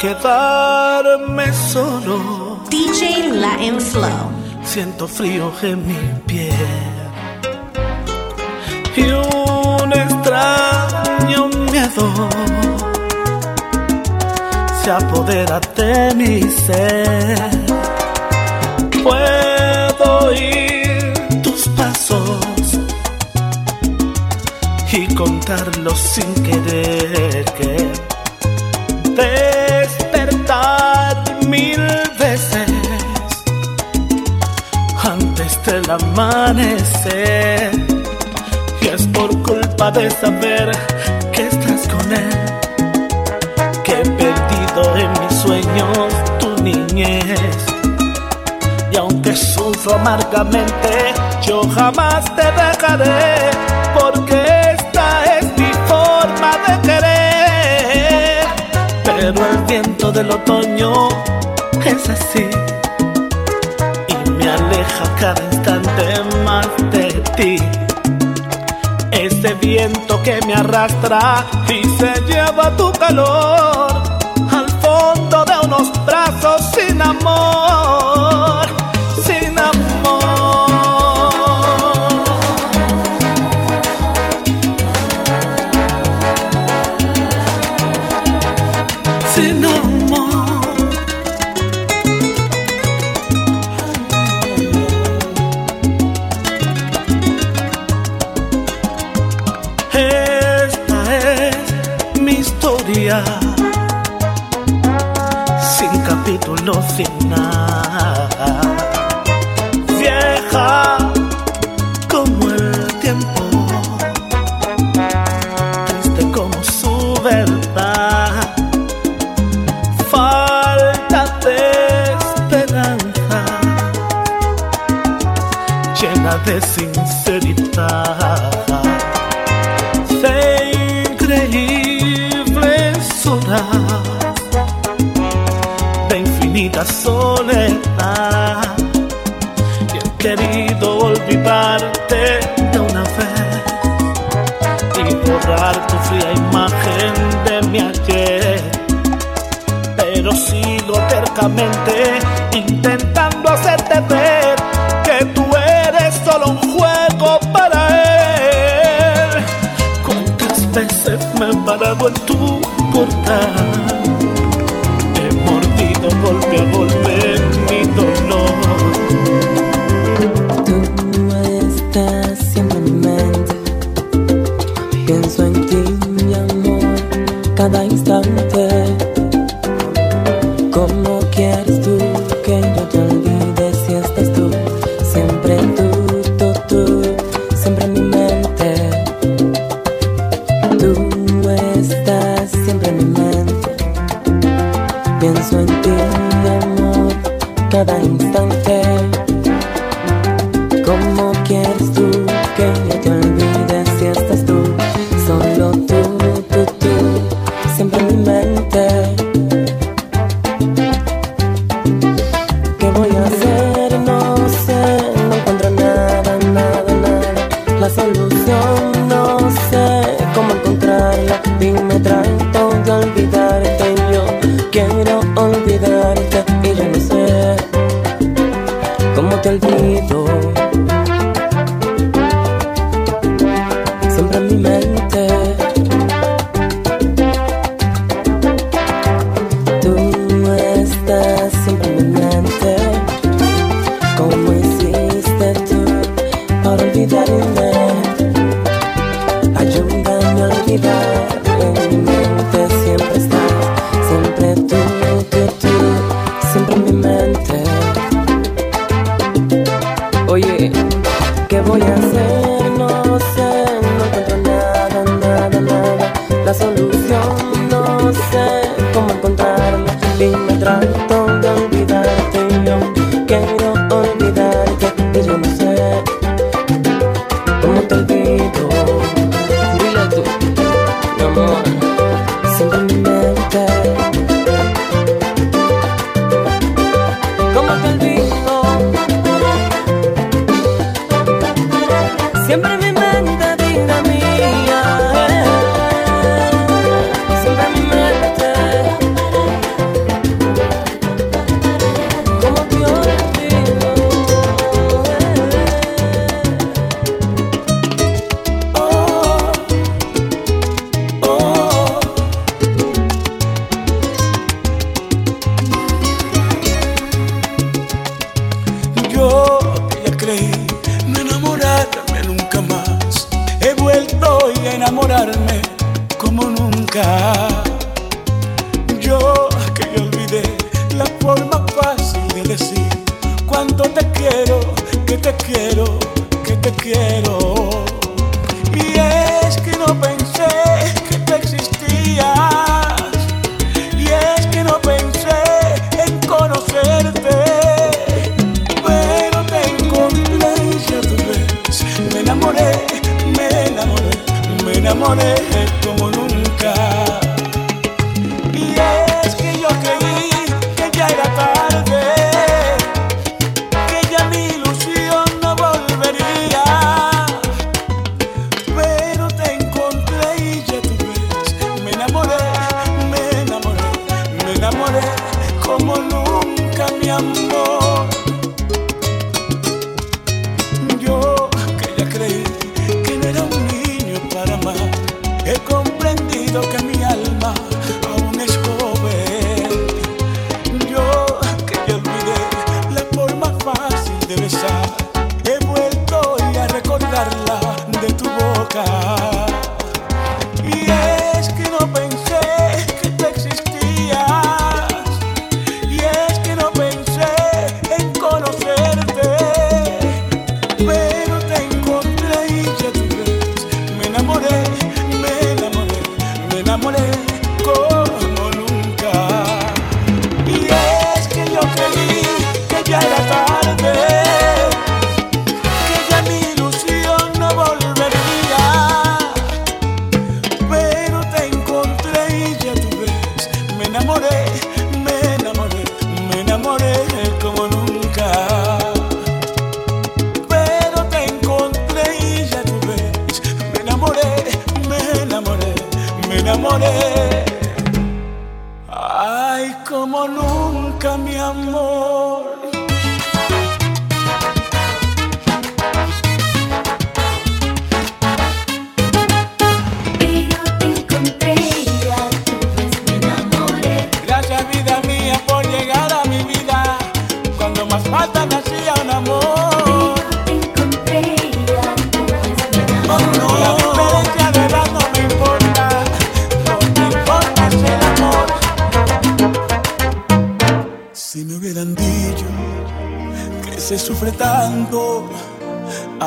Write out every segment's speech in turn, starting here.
quedarme solo. DJ Latin Flow. Siento frío en mi piel y un extraño miedo se apodera de mi ser. Puedo oír tus pasos y contarlos sin querer que del amanecer. Y es por culpa de saber que estás con él que he perdido en mis sueños tu niñez. Y aunque sufro amargamente yo jamás te dejaré porque esta es mi forma de querer. Pero el viento del otoño es así aleja cada instante más de ti. Ese viento que me arrastra y se lleva tu calor al fondo de unos brazos sin amor, sin capítulo final. Sigo tercamente intentando hacerte ver que tú eres solo un juego para él. Cuántas veces me he parado en tu portal he mordido golpe a golpe mi dolor. Tú estás siempre en mi mente. Pienso en olvidarme? Ayúdame a olvidar. En mi mente siempre estás. Siempre tú, tú, tú. Siempre en mi mente. Oye, ¿qué voy a hacer? No sé, no encuentro nada, nada, nada. La solución no sé cómo encontrarla. Dime, trato enamorarme como nunca. Yo que yo olvidé la forma fácil de decir cuánto te quiero, que te quiero, que te quiero. morning.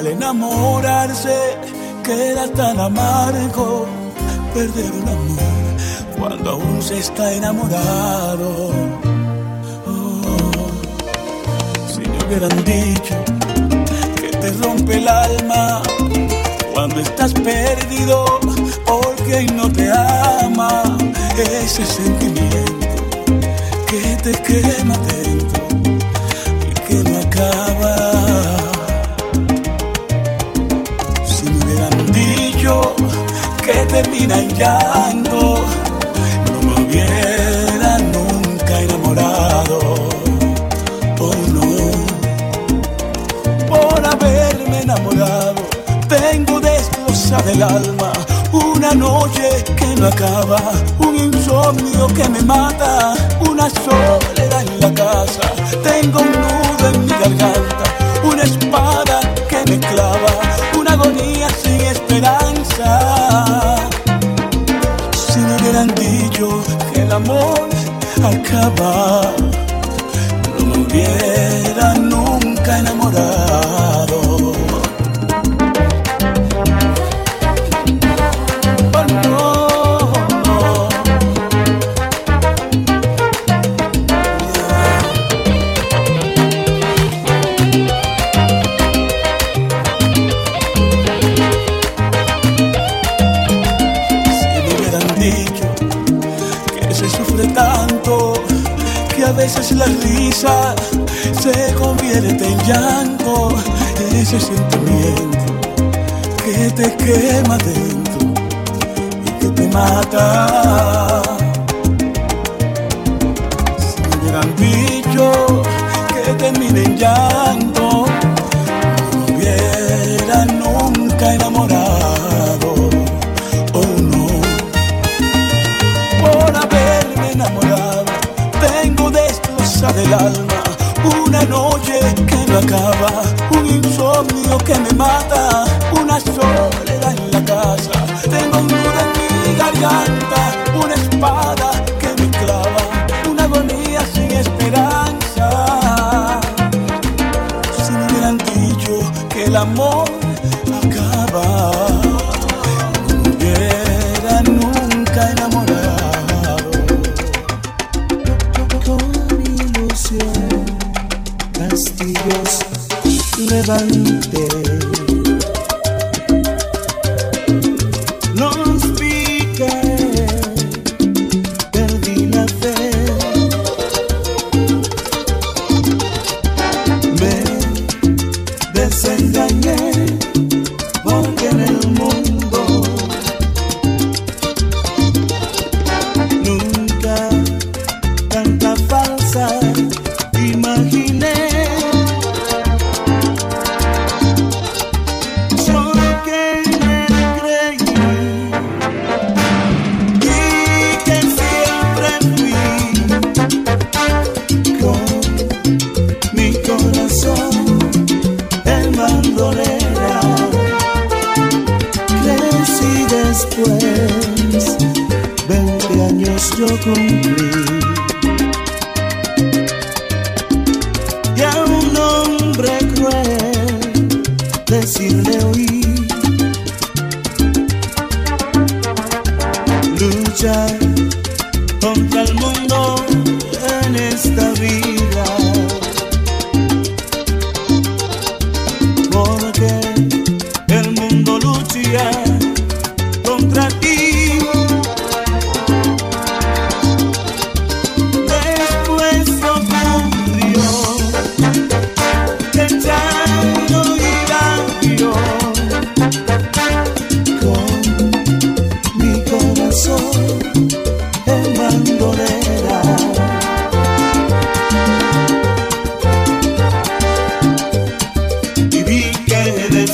Al enamorarse queda tan amargo perder un amor cuando aún se está enamorado. Oh, si me hubieran dicho que te rompe el alma cuando estás perdido porque no te ama ese sentimiento que te quema dentro termina en llanto. No me hubiera nunca enamorado. Oh no, por haberme enamorado, tengo desglosada el alma. Una noche que no acaba, un insomnio que me mata, una soledad en la casa. Tengo un nudo en mi garganta. veces la risa se convierte en llanto, ese sentimiento que te quema dentro y que te mata. Si me hubieran dicho que termine en llanto, relevante al mundo en esta vida.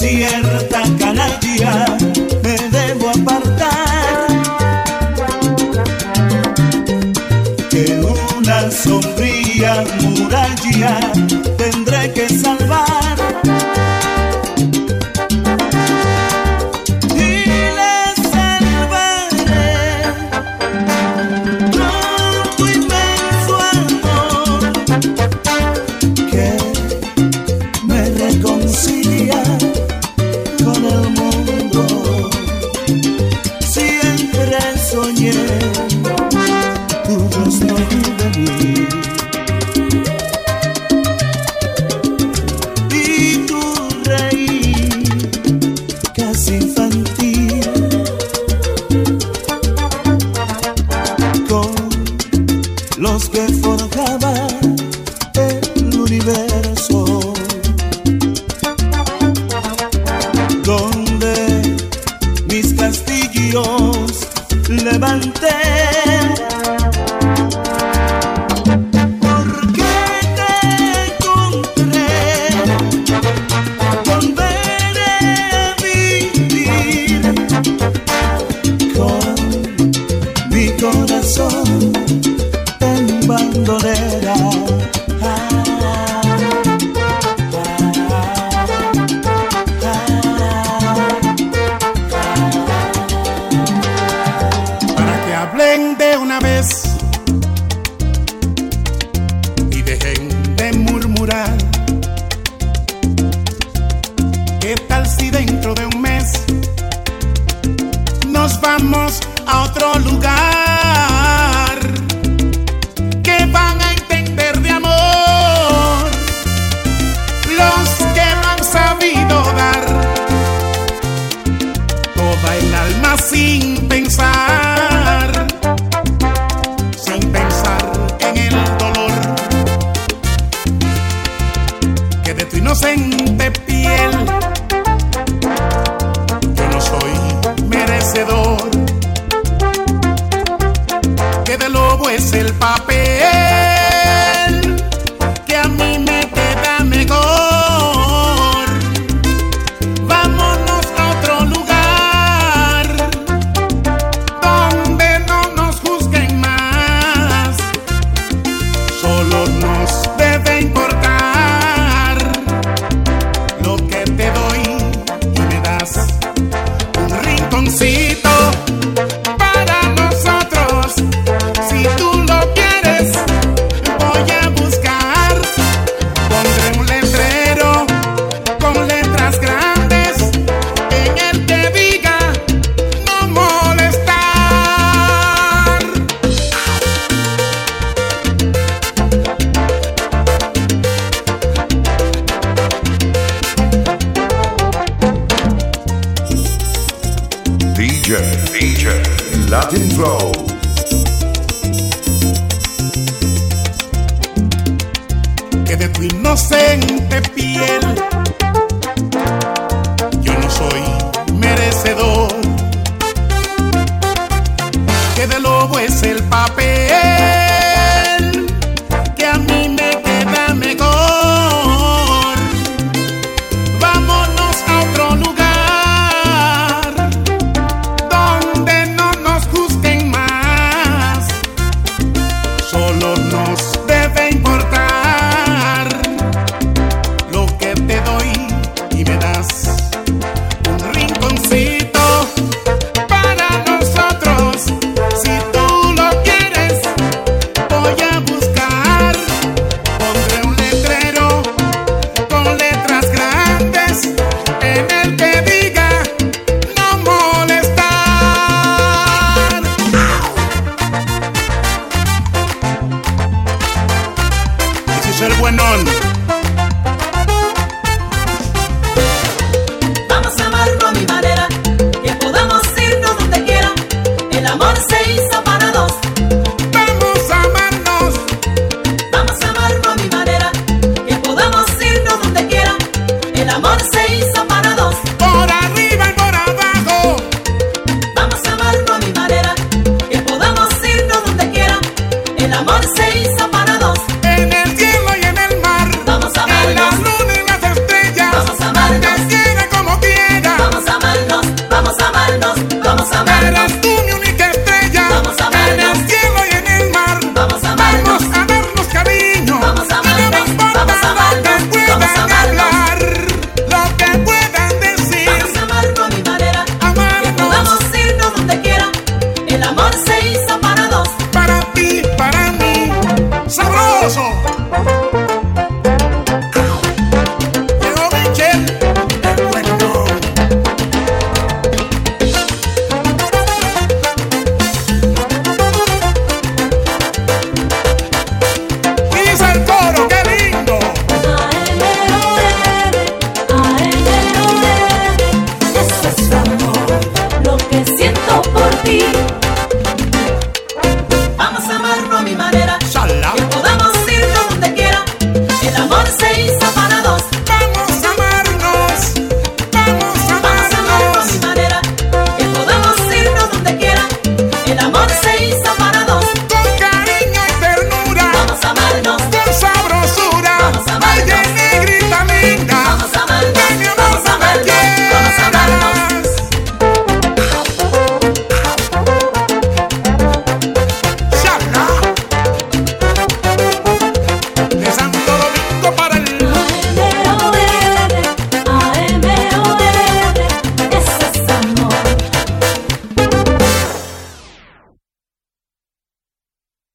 cierta canalla. soñé. nos vamos a otro lugar. Que van a entender de amor los que lo han sabido dar. Toda el alma sin pensar sin pensar en el dolor. Que de tu inocente el papel. Que de tu inocente piel yo no soy merecedor. Que de lobo es el papel.